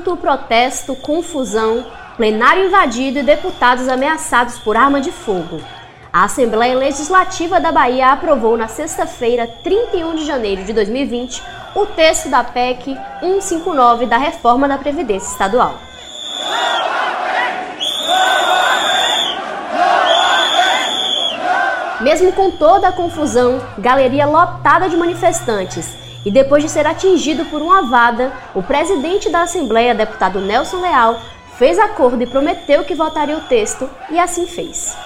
tumulto, protesto, confusão, plenário invadido e deputados ameaçados por arma de fogo. A Assembleia Legislativa da Bahia aprovou na sexta-feira, 31 de janeiro de 2020, o texto da PEC 159 da reforma da Previdência Estadual. Mesmo com toda a confusão, galeria lotada de manifestantes, e depois de ser atingido por uma vada, o presidente da Assembleia, deputado Nelson Leal, fez acordo e prometeu que votaria o texto, e assim fez.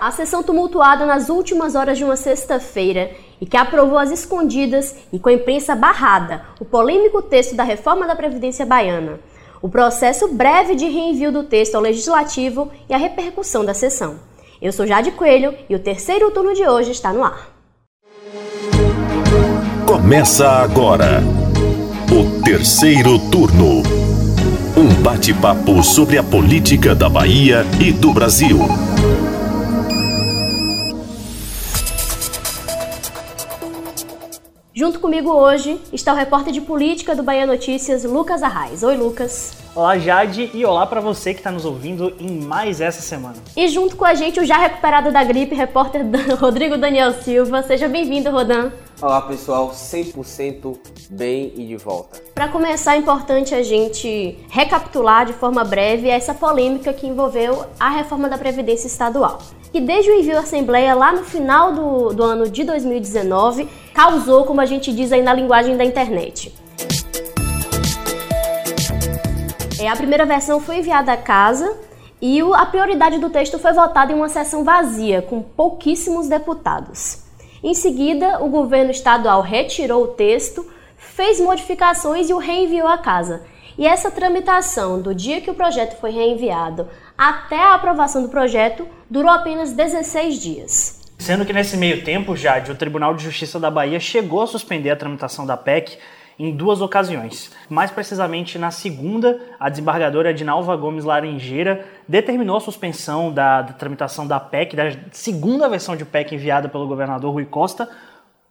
A sessão tumultuada nas últimas horas de uma sexta-feira e que aprovou às escondidas e com a imprensa barrada o polêmico texto da reforma da Previdência Baiana, o processo breve de reenvio do texto ao Legislativo e a repercussão da sessão. Eu sou Jade Coelho e o terceiro turno de hoje está no ar. Começa agora o terceiro turno. Um bate-papo sobre a política da Bahia e do Brasil. Junto comigo hoje está o repórter de política do Bahia Notícias, Lucas Arraes. Oi, Lucas. Olá, Jade, e olá para você que está nos ouvindo em mais essa semana. E junto com a gente, o já recuperado da gripe, repórter Rodrigo Daniel Silva. Seja bem-vindo, Rodan. Olá, pessoal, 100% bem e de volta. Para começar, é importante a gente recapitular de forma breve essa polêmica que envolveu a reforma da Previdência Estadual que desde o envio à Assembleia lá no final do, do ano de 2019 causou, como a gente diz aí na linguagem da internet. É, a primeira versão foi enviada à casa e a prioridade do texto foi votada em uma sessão vazia, com pouquíssimos deputados. Em seguida, o governo estadual retirou o texto, fez modificações e o reenviou à casa. E essa tramitação, do dia que o projeto foi reenviado até a aprovação do projeto, durou apenas 16 dias. Sendo que nesse meio tempo, Jade, o Tribunal de Justiça da Bahia chegou a suspender a tramitação da PEC em duas ocasiões. Mais precisamente, na segunda, a desembargadora Dinalva Gomes Laranjeira determinou a suspensão da, da, tramitação da PEC, da segunda versão de PEC enviada pelo governador Rui Costa,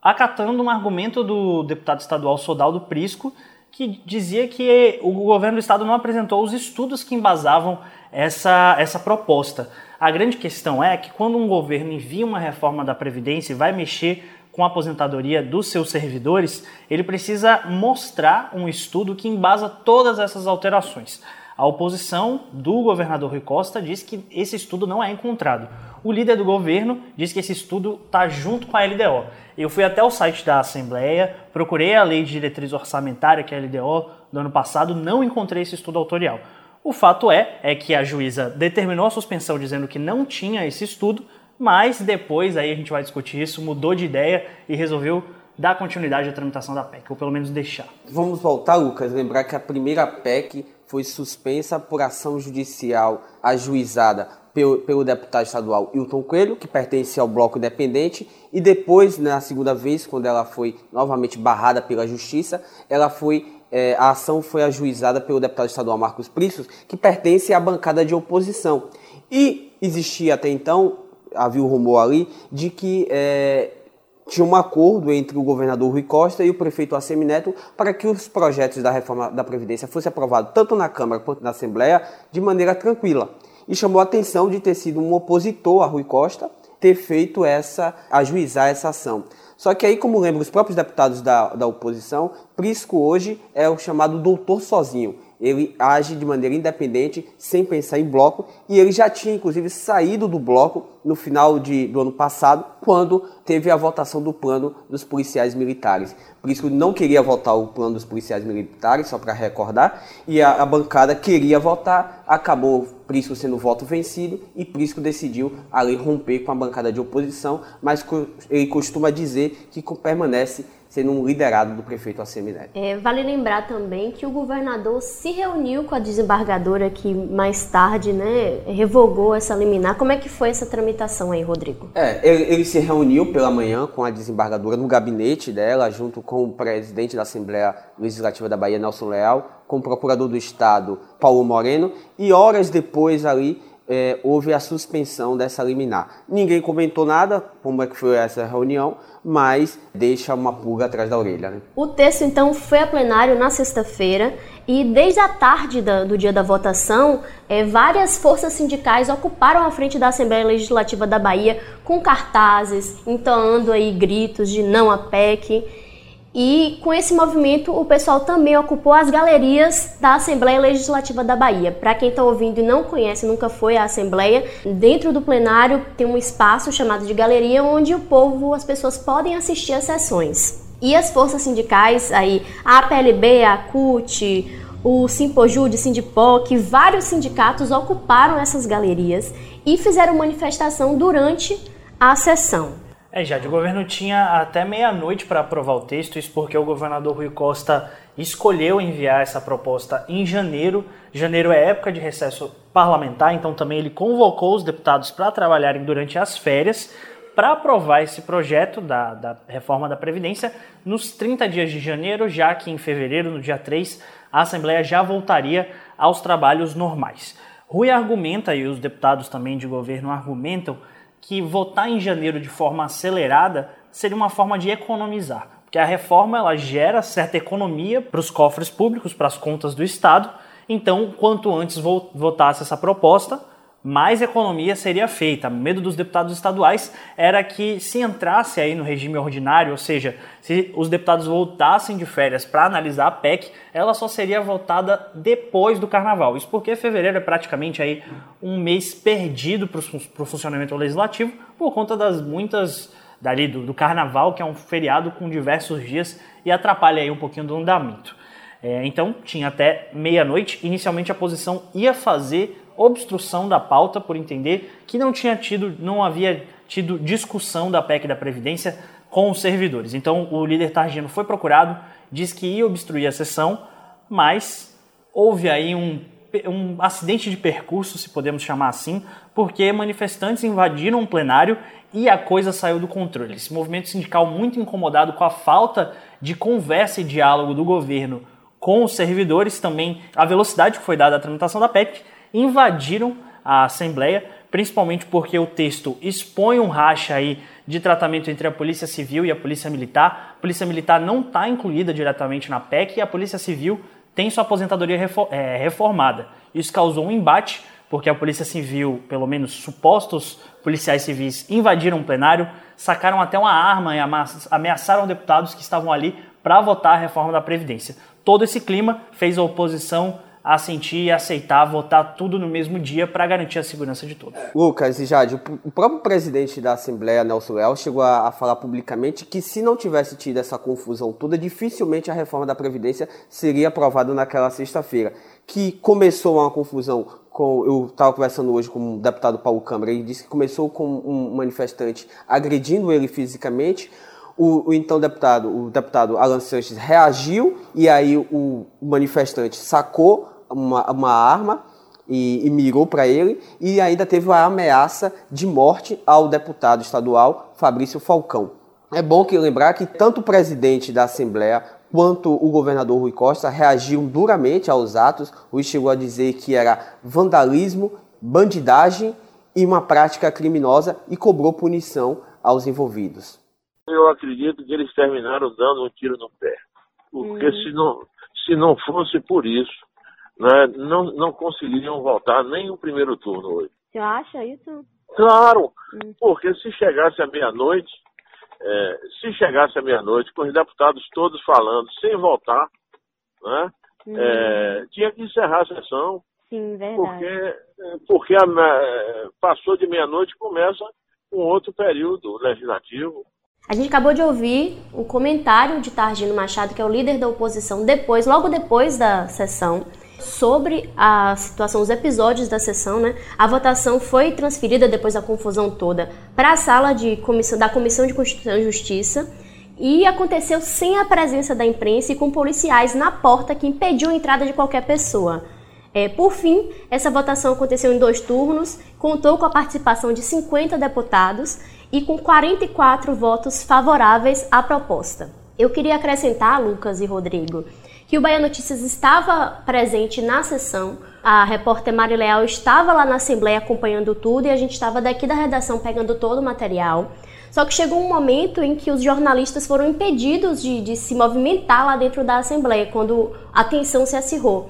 acatando um argumento do deputado estadual Sodaldo Prisco, que dizia que o governo do estado não apresentou os estudos que embasavam essa, essa proposta. A grande questão é que quando um governo envia uma reforma da Previdência e vai mexer com a aposentadoria dos seus servidores, ele precisa mostrar um estudo que embasa todas essas alterações. A oposição do governador Rui Costa diz que esse estudo não é encontrado. O líder do governo diz que esse estudo está junto com a LDO. Eu fui até o site da Assembleia, procurei a lei de diretriz orçamentária, que é a LDO, do ano passado, não encontrei esse estudo autorial. O fato é, é que a juíza determinou a suspensão dizendo que não tinha esse estudo, mas depois, aí a gente vai discutir isso, mudou de ideia e resolveu dar continuidade à tramitação da PEC, ou pelo menos deixar. Vamos voltar, Lucas, lembrar que a primeira PEC foi suspensa por ação judicial ajuizada pelo, pelo deputado estadual Hilton Coelho, que pertence ao Bloco Independente, e depois, na segunda vez, quando ela foi novamente barrada pela Justiça, ela foi é, a ação foi ajuizada pelo deputado estadual Marcos Priscos, que pertence à bancada de oposição. E existia até então, havia o um rumor ali, de que é, tinha um acordo entre o governador Rui Costa e o prefeito Assemineto para que os projetos da reforma da Previdência fossem aprovados tanto na Câmara quanto na Assembleia de maneira tranquila. E chamou a atenção de ter sido um opositor a Rui Costa ter feito essa, ajuizar essa ação. Só que aí, como lembram os próprios deputados da, da oposição, Prisco hoje é o chamado doutor sozinho. Ele age de maneira independente, sem pensar em bloco, e ele já tinha inclusive saído do bloco no final de, do ano passado, quando teve a votação do plano dos policiais militares. Prisco não queria votar o plano dos policiais militares, só para recordar, e a, a, bancada queria votar, acabou Prisco sendo voto vencido e Prisco decidiu ali romper com a bancada de oposição, mas ele costuma dizer que permanece sendo um liderado do prefeito Assemineto. É, vale lembrar também que o governador se reuniu com a desembargadora que mais tarde né, revogou essa liminar. Como é que foi essa tramitação aí, Rodrigo? É, ele, ele se reuniu pela manhã com a desembargadora no gabinete dela, junto com o presidente da Assembleia Legislativa da Bahia, Nelson Leal, com o procurador do Estado, Paulo Moreno, e horas depois ali é, houve a suspensão dessa liminar. Ninguém comentou nada, como é que foi essa reunião, mas deixa uma pulga atrás da orelha. Né? O texto, então, foi a plenário na sexta-feira e desde a tarde da, do dia da votação, é, várias forças sindicais ocuparam a frente da Assembleia Legislativa da Bahia com cartazes, entoando aí gritos de não a PEC. E com esse movimento, o pessoal também ocupou as galerias da Assembleia Legislativa da Bahia. Para quem está ouvindo e não conhece, nunca foi à Assembleia, dentro do plenário tem um espaço chamado de galeria, onde o povo, as pessoas podem assistir às sessões. E as forças sindicais, aí, a APLB, a CUT, o Simpojude, Sindipoc, vários sindicatos ocuparam essas galerias e fizeram manifestação durante a sessão. É, já o governo tinha até meia-noite para aprovar o texto, isso porque o governador Rui Costa escolheu enviar essa proposta em janeiro. Janeiro é época de recesso parlamentar, então também ele convocou os deputados para trabalharem durante as férias para aprovar esse projeto da, da reforma da Previdência nos 30 dias de janeiro, já que em fevereiro, no dia 3, a Assembleia já voltaria aos trabalhos normais. Rui argumenta, e os deputados também de governo argumentam, que votar em janeiro de forma acelerada seria uma forma de economizar, porque a reforma ela gera certa economia para os cofres públicos, para as contas do Estado. Então, quanto antes votasse essa proposta, mais economia seria feita. O medo dos deputados estaduais era que se entrasse aí no regime ordinário, ou seja, se os deputados voltassem de férias para analisar a PEC, ela só seria votada depois do carnaval. Isso porque fevereiro é praticamente aí um mês perdido para o funcionamento legislativo por conta das muitas dali do, do, carnaval, que é um feriado com diversos dias e atrapalha aí um pouquinho do andamento. É, então tinha até meia-noite. Inicialmente a posição ia fazer obstrução da pauta por entender que não tinha tido, não havia tido discussão da PEC da Previdência com os servidores. Então o líder Targino foi procurado, disse que ia obstruir a sessão, mas houve aí um, um acidente de percurso, se podemos chamar assim, porque manifestantes invadiram o plenário e a coisa saiu do controle. Esse movimento sindical muito incomodado com a falta de conversa e diálogo do governo com os servidores, também a velocidade que foi dada à tramitação da PEC, invadiram a Assembleia, principalmente porque o texto expõe um racha aí de tratamento entre a Polícia Civil e a Polícia Militar. A Polícia Militar não está incluída diretamente na PEC e a Polícia Civil tem sua aposentadoria é, reformada. Isso causou um embate, porque a Polícia Civil, pelo menos supostos policiais civis, invadiram o plenário, sacaram até uma arma e ameaçaram deputados que estavam ali para votar a reforma da Previdência. Todo esse clima fez a oposição a sentir e aceitar votar tudo no mesmo dia para garantir a segurança de todos. Lucas e Jade, o próprio presidente da Assembleia, Nelson Leal, chegou a, a, falar publicamente que se não tivesse tido essa confusão toda, dificilmente a reforma da Previdência seria aprovada naquela sexta-feira. Que começou uma confusão com. Eu estava conversando hoje com o deputado Paulo Câmara, ele disse que começou com um manifestante agredindo ele fisicamente. O, o, então deputado, o deputado Alan Sanches reagiu e aí o manifestante sacou uma, uma arma e, e mirou para ele, e ainda teve a ameaça de morte ao deputado estadual Fabrício Falcão. É bom que lembrar que tanto o presidente da Assembleia quanto o governador Rui Costa reagiram duramente aos atos. O chegou a dizer que era vandalismo, bandidagem e uma prática criminosa e cobrou punição aos envolvidos. Eu acredito que eles terminaram dando um tiro no pé. Porque hum. se, não, se não fosse por isso, né, não, não conseguiriam voltar nem o primeiro turno hoje. Você acha isso? Claro, hum. porque se chegasse à meia-noite, é, se chegasse à meia-noite, com os deputados todos falando, sem votar, né, hum. é, tinha que encerrar a sessão. Sim, verdade. Porque, porque a, passou de meia-noite começa um outro período legislativo. A gente acabou de ouvir o comentário de Targino Machado, que é o líder da oposição, depois, logo depois da sessão sobre a situação, os episódios da sessão, né? A votação foi transferida depois da confusão toda para a sala de comissão, da Comissão de Constituição e Justiça e aconteceu sem a presença da imprensa e com policiais na porta que impediu a entrada de qualquer pessoa. É, por fim, essa votação aconteceu em dois turnos, contou com a participação de 50 deputados e com 44 votos favoráveis à proposta. Eu queria acrescentar, Lucas e Rodrigo, que o Bahia Notícias estava presente na sessão. A repórter Mari Leal estava lá na Assembleia acompanhando tudo e a gente estava daqui da redação pegando todo o material. Só que chegou um momento em que os jornalistas foram impedidos de, de se movimentar lá dentro da Assembleia, quando a tensão se acirrou.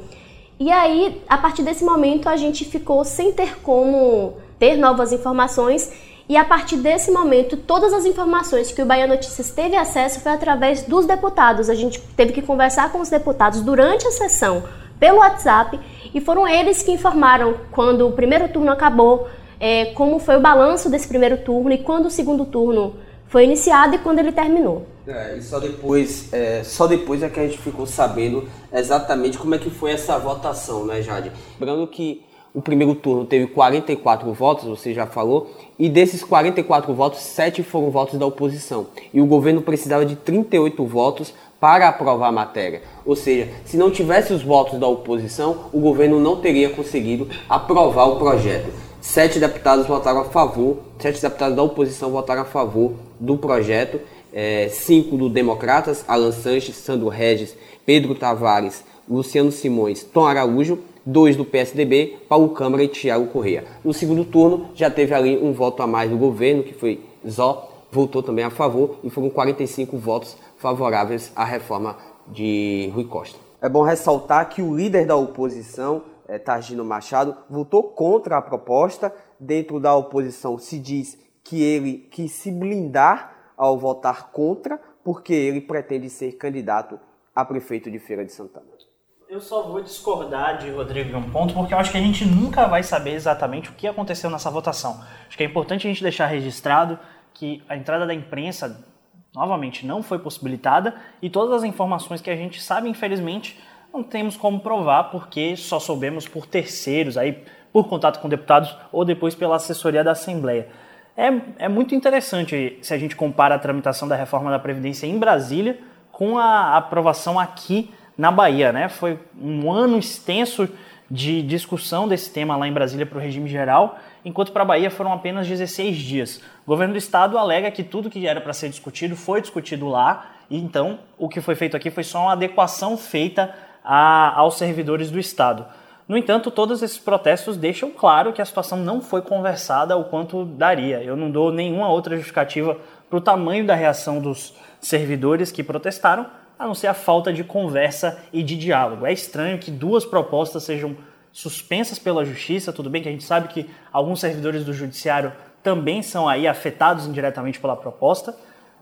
E aí, a partir desse momento, a gente ficou sem ter como ter novas informações e a partir desse momento, todas as informações que o Bahia Notícias teve acesso foi através dos deputados. A gente teve que conversar com os deputados durante a sessão pelo WhatsApp e foram eles que informaram quando o primeiro turno acabou, é, como foi o balanço desse primeiro turno e quando o segundo turno foi iniciado e quando ele terminou. É, e só depois, é, só depois é que a gente ficou sabendo exatamente como é que foi essa votação, né, Jade? Lembrando que o primeiro turno teve 44 votos, você já falou, e desses 44 votos, 7 foram votos da oposição. E o governo precisava de 38 votos para aprovar a matéria. Ou seja, se não tivesse os votos da oposição, o governo não teria conseguido aprovar o projeto. Sete deputados votaram a favor, sete deputados da oposição votaram a favor do projeto, é, cinco do Democratas, Alan Sanches, Sandro Regis, Pedro Tavares, Luciano Simões, Tom Araújo dois do PSDB, Paulo Câmara e Tiago Correia. No segundo turno, já teve ali um voto a mais do governo, que foi Zó, votou também a favor, e foram 45 votos favoráveis à reforma de Rui Costa. É bom ressaltar que o líder da oposição, é, Targino Machado, votou contra a proposta. Dentro da oposição se diz que ele quis se blindar ao votar contra, porque ele pretende ser candidato a prefeito de Feira de Santana. Eu só vou discordar de Rodrigo em um ponto, porque eu acho que a gente nunca vai saber exatamente o que aconteceu nessa votação. Acho que é importante a gente deixar registrado que a entrada da imprensa, novamente, não foi possibilitada e todas as informações que a gente sabe, infelizmente, não temos como provar, porque só soubemos por terceiros, aí por contato com deputados ou depois pela assessoria da Assembleia. É, é muito interessante se a gente compara a tramitação da reforma da Previdência em Brasília com a aprovação aqui na Bahia, né? Foi um ano extenso de discussão desse tema lá em Brasília para o regime geral, enquanto para a Bahia foram apenas 16 dias. O governo do estado alega que tudo que era para ser discutido foi discutido lá, e então o que foi feito aqui foi só uma adequação feita a, aos servidores do estado. No entanto, todos esses protestos deixam claro que a situação não foi conversada o quanto daria. Eu não dou nenhuma outra justificativa para o tamanho da reação dos servidores que protestaram, a não ser a falta de conversa e de diálogo. É estranho que duas propostas sejam suspensas pela justiça, tudo bem que a gente sabe que alguns servidores do judiciário também são aí afetados indiretamente pela proposta,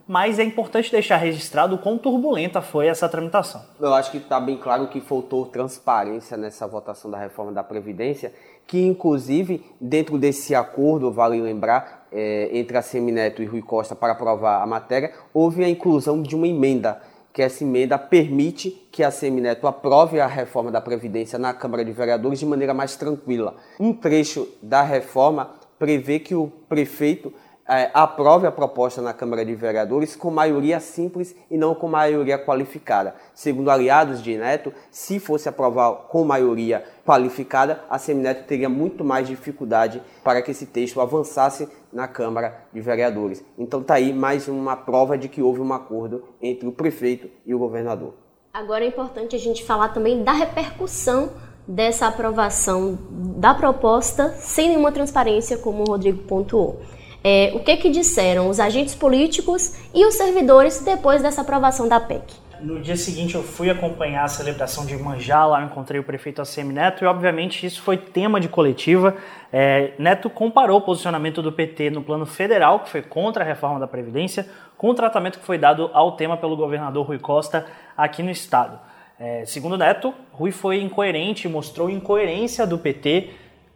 mas é importante deixar registrado o quão turbulenta foi essa tramitação. Eu acho que está bem claro que faltou transparência nessa votação da reforma da Previdência, que inclusive dentro desse acordo, vale lembrar, é, entre a Semineto e Rui Costa para aprovar a matéria, houve a inclusão de uma emenda que essa emenda permite que a Semineto aprove a reforma da Previdência na Câmara de Vereadores de maneira mais tranquila. Um trecho da reforma prevê que o prefeito é, aprove a proposta na Câmara de Vereadores com maioria simples e não com maioria qualificada. Segundo aliados de Neto, se fosse aprovar com maioria qualificada, a Semineto teria muito mais dificuldade para que esse texto avançasse na Câmara de Vereadores. Então está aí mais uma prova de que houve um acordo entre o prefeito e o governador. Agora é importante a gente falar também da repercussão dessa aprovação da proposta sem nenhuma transparência, como o Rodrigo pontuou é, o que, que disseram os agentes políticos e os servidores depois dessa aprovação da PEC. No dia seguinte eu fui acompanhar a celebração de Manjá, lá encontrei o prefeito ACM Neto e obviamente isso foi tema de coletiva. É, Neto comparou o posicionamento do PT no plano federal, que foi contra a reforma da Previdência, com o tratamento que foi dado ao tema pelo governador Rui Costa aqui no estado. É, segundo Neto, Rui foi incoerente, mostrou incoerência do PT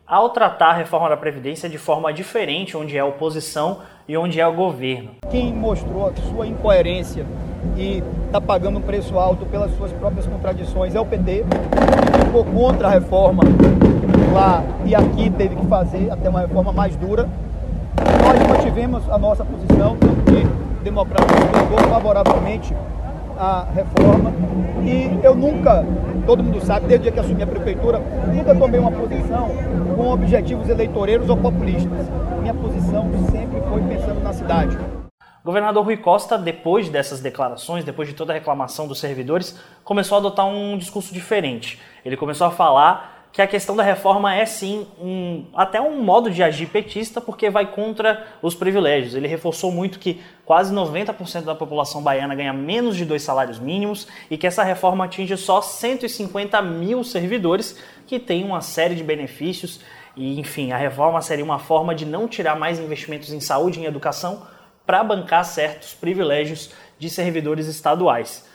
ao tratar a reforma da Previdência de forma diferente, onde é a oposição e onde é o governo. Quem mostrou a sua incoerência e está pagando um preço alto pelas suas próprias contradições é o PT, que ficou contra a reforma lá e aqui teve que fazer até uma reforma mais dura. Nós mantivemos a nossa posição, tanto que o Democrata votou favoravelmente a reforma e eu nunca, todo mundo sabe, desde o dia que assumi a prefeitura, nunca tomei uma posição com objetivos eleitoreiros ou populistas. Minha posição sempre foi pensando na cidade. Governador Rui Costa, depois dessas declarações, depois de toda a reclamação dos servidores, começou a adotar um discurso diferente. Ele começou a falar que a questão da reforma é sim um, até um modo de agir petista, porque vai contra os privilégios. Ele reforçou muito que quase 90% da população baiana ganha menos de dois salários mínimos e que essa reforma atinge só 150 mil servidores que têm uma série de benefícios. E, enfim, a reforma seria uma forma de não tirar mais investimentos em saúde e em educação para bancar certos privilégios de servidores estaduais.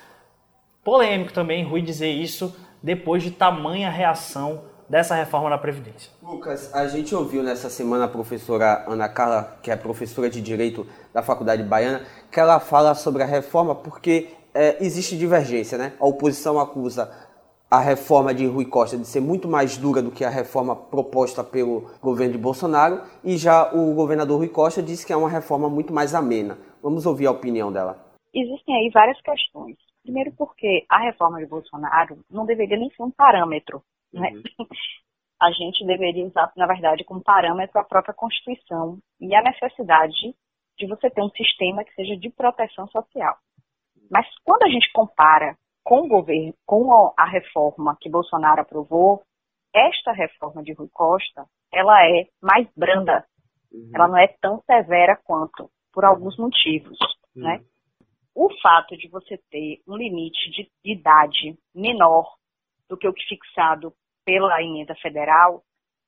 Polêmico também, Rui dizer isso depois de tamanha reação dessa reforma da Previdência. Lucas, a gente ouviu nessa semana a professora Ana Carla, que é professora de Direito da Faculdade Baiana, que ela fala sobre a reforma porque é, existe divergência, né? A oposição acusa a reforma de Rui Costa de ser muito mais dura do que a reforma proposta pelo governo de Bolsonaro e já o governador Rui Costa disse que é uma reforma muito mais amena. Vamos ouvir a opinião dela. Existem aí várias questões. Primeiro porque a reforma de Bolsonaro não deveria nem ser um parâmetro. Né? Uhum. A gente deveria usar, na verdade, como parâmetro a própria Constituição e a necessidade de você ter um sistema que seja de proteção social. Mas quando a gente compara com o governo, com a reforma que Bolsonaro aprovou, esta reforma de Rui Costa, ela é mais branda. Uhum. Ela não é tão severa quanto, por alguns motivos, né? uhum. né? O fato de você ter um limite de idade menor do que o que fixado pela emenda federal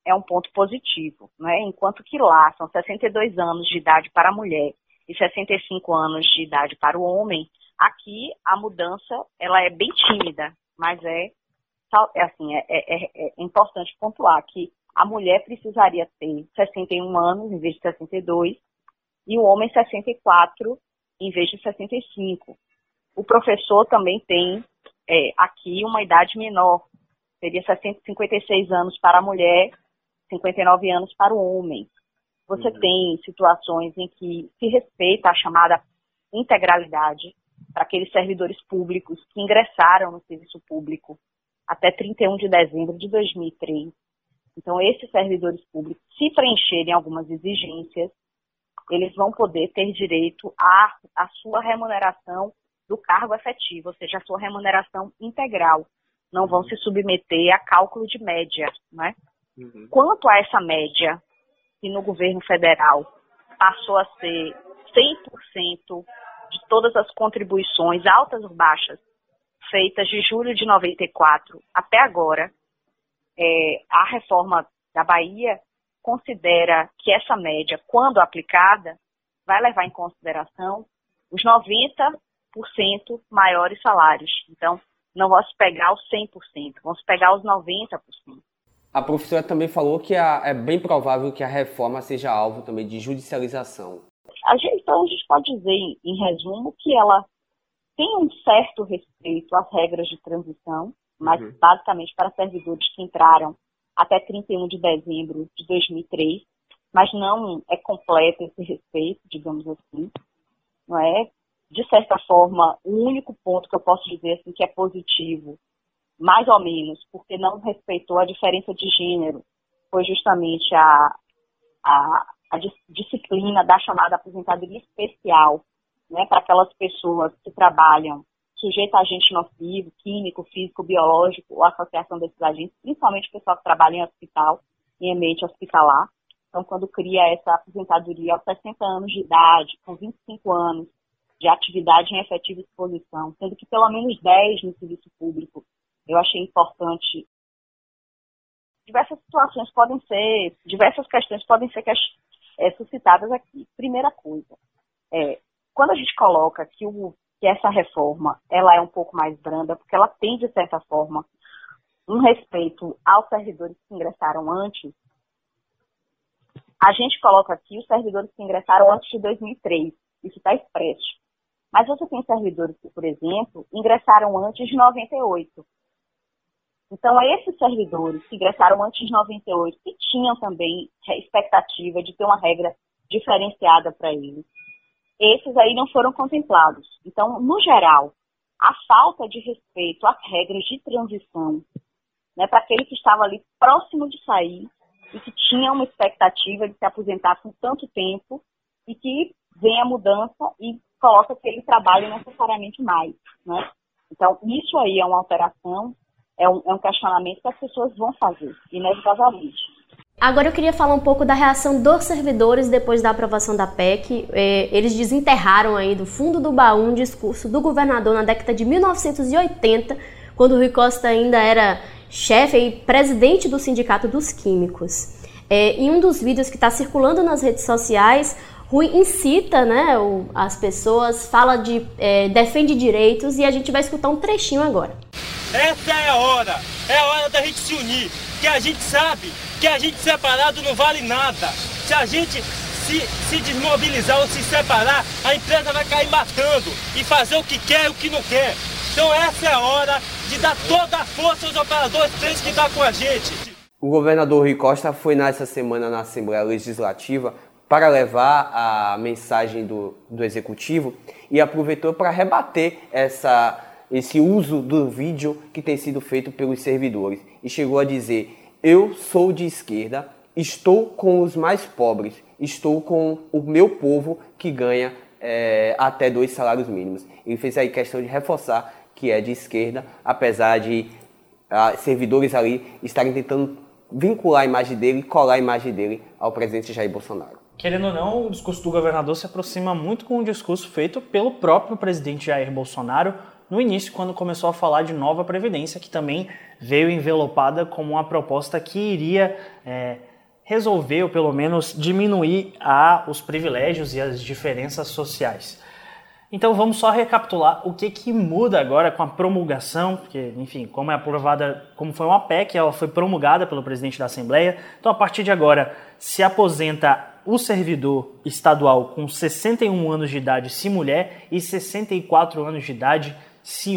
é um ponto positivo, né? enquanto que lá são 62 anos de idade para a mulher e 65 anos de idade para o homem, aqui a mudança ela é bem tímida, mas é, é assim é, é, é, é importante pontuar que a mulher precisaria ter 61 anos em vez de 62 e o homem 64 em vez de 65. O professor também tem é, aqui uma idade menor, seria 56 anos para a mulher, 59 anos para o homem. Você uhum. tem situações em que se respeita a chamada integralidade para aqueles servidores públicos que ingressaram no serviço público até 31 de dezembro de 2003. Então, esses servidores públicos, se preencherem algumas exigências, eles vão poder ter direito à, à sua remuneração do cargo efetivo, ou seja, a sua remuneração integral. Não vão se submeter a cálculo de média, né? Uhum. Quanto a essa média, que no governo federal passou a ser 100% de todas as contribuições, altas ou baixas, feitas de julho de 94 até agora, é, a reforma da Bahia considera que essa média, quando aplicada, vai levar em consideração os 90% maiores salários. Então, não vamos pegar os 100%, vamos pegar os 90%. A professora também falou que é bem provável que a reforma seja alvo também de judicialização. A gente, então, a gente pode dizer, em resumo, que ela tem um certo respeito às regras de transição, mas uhum. basicamente para servidores que entraram até 31 de dezembro de 2003, mas não é completo esse respeito, digamos assim, não é? De certa forma, o único ponto que eu posso dizer assim que é positivo, mais ou menos, porque não respeitou a diferença de gênero, foi justamente a, a, a disciplina da chamada aposentadoria especial, né, para aquelas pessoas que trabalham sujeito a agente nocivo, químico, físico, biológico, ou associação desses agentes, principalmente o pessoal que trabalha em hospital, em ambiente hospitalar. Então, quando cria essa aposentadoria aos 60 anos de idade, com 25 anos de atividade em efetiva exposição, sendo que pelo menos 10 no serviço público, eu achei importante. Diversas situações podem ser, diversas questões podem ser é, suscitadas aqui. Primeira coisa, é, quando a gente coloca que o que essa reforma ela é um pouco mais branda, porque ela tem, de certa forma, um respeito aos servidores que ingressaram antes. A gente coloca aqui os servidores que ingressaram antes de 2003. Isso está expresso. Mas você tem servidores que, por exemplo, ingressaram antes de 98. Então, esses servidores que ingressaram antes de 98 e tinham também expectativa de ter uma regra diferenciada para eles, esses aí não foram contemplados. Então, no geral, a falta de respeito às regras de transição, né, para aquele que estava ali próximo de sair e que tinha uma expectativa de se aposentar com tanto tempo e que vem a mudança e coloca aquele trabalho necessariamente mais, né? Então, isso aí é uma alteração, é um, é um questionamento que as pessoas vão fazer, inevitavelmente. Agora eu queria falar um pouco da reação dos servidores depois da aprovação da PEC. É, eles desenterraram aí do fundo do baú um discurso do governador na década de 1980, quando o Rui Costa ainda era chefe e presidente do Sindicato dos Químicos. É, em um dos vídeos que está circulando nas redes sociais, Rui incita né, as pessoas, fala de. É, defende direitos e a gente vai escutar um trechinho agora. Essa é a hora, é a hora da gente se unir, que a gente sabe que a gente separado não vale nada. Se a gente se, se desmobilizar ou se separar, a empresa vai cair matando e fazer o que quer e o que não quer. Então essa é a hora de dar toda a força aos operadores que estão tá com a gente. O governador Rui Costa foi nessa semana na Assembleia Legislativa para levar a mensagem do, do Executivo e aproveitou para rebater essa, esse uso do vídeo que tem sido feito pelos servidores. E chegou a dizer eu sou de esquerda, estou com os mais pobres, estou com o meu povo que ganha é, até dois salários mínimos. Ele fez aí questão de reforçar que é de esquerda, apesar de ah, servidores ali estarem tentando vincular a imagem dele, colar a imagem dele ao presidente Jair Bolsonaro. Querendo ou não, o discurso do governador se aproxima muito com o discurso feito pelo próprio presidente Jair Bolsonaro no início, quando começou a falar de nova previdência, que também veio envelopada como uma proposta que iria é, resolver, ou pelo menos diminuir a, os privilégios e as diferenças sociais. Então vamos só recapitular o que, que muda agora com a promulgação, porque, enfim, como é aprovada, como foi uma PEC, ela foi promulgada pelo presidente da Assembleia. Então, a partir de agora, se aposenta o servidor estadual com 61 anos de idade se mulher e 64 anos de idade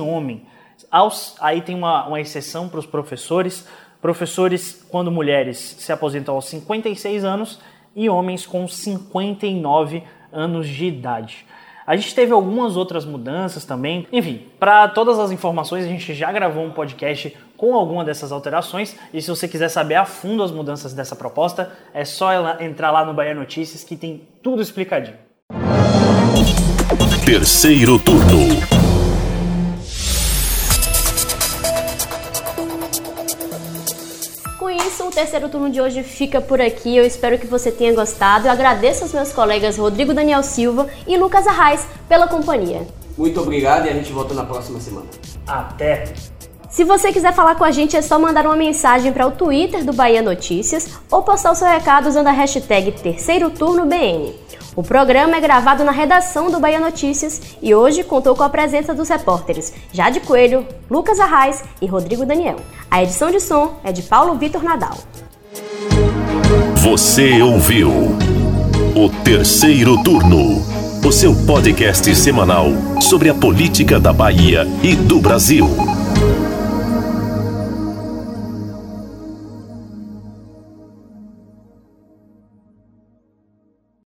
homem. Aos, aí tem uma, uma exceção para os professores. Professores, quando mulheres, se aposentam aos 56 anos e homens com 59 anos de idade. A gente teve algumas outras mudanças também. Enfim, para todas as informações, a gente já gravou um podcast com alguma dessas alterações. E se você quiser saber a fundo as mudanças dessa proposta, é só entrar lá no Bahia Notícias que tem tudo explicadinho. Terceiro turno. O terceiro turno de hoje fica por aqui. Eu espero que você tenha gostado. Eu agradeço aos meus colegas Rodrigo Daniel Silva e Lucas Arraes pela companhia. Muito obrigado e a gente volta na próxima semana. Até! Se você quiser falar com a gente, é só mandar uma mensagem para o Twitter do Bahia Notícias ou postar o seu recado usando a hashtag Terceiro Turno BN. O programa é gravado na redação do Bahia Notícias e hoje contou com a presença dos repórteres Jade Coelho, Lucas Arraes e Rodrigo Daniel. A edição de som é de Paulo Vitor Nadal. Você ouviu o Terceiro Turno, o seu podcast semanal sobre a política da Bahia e do Brasil.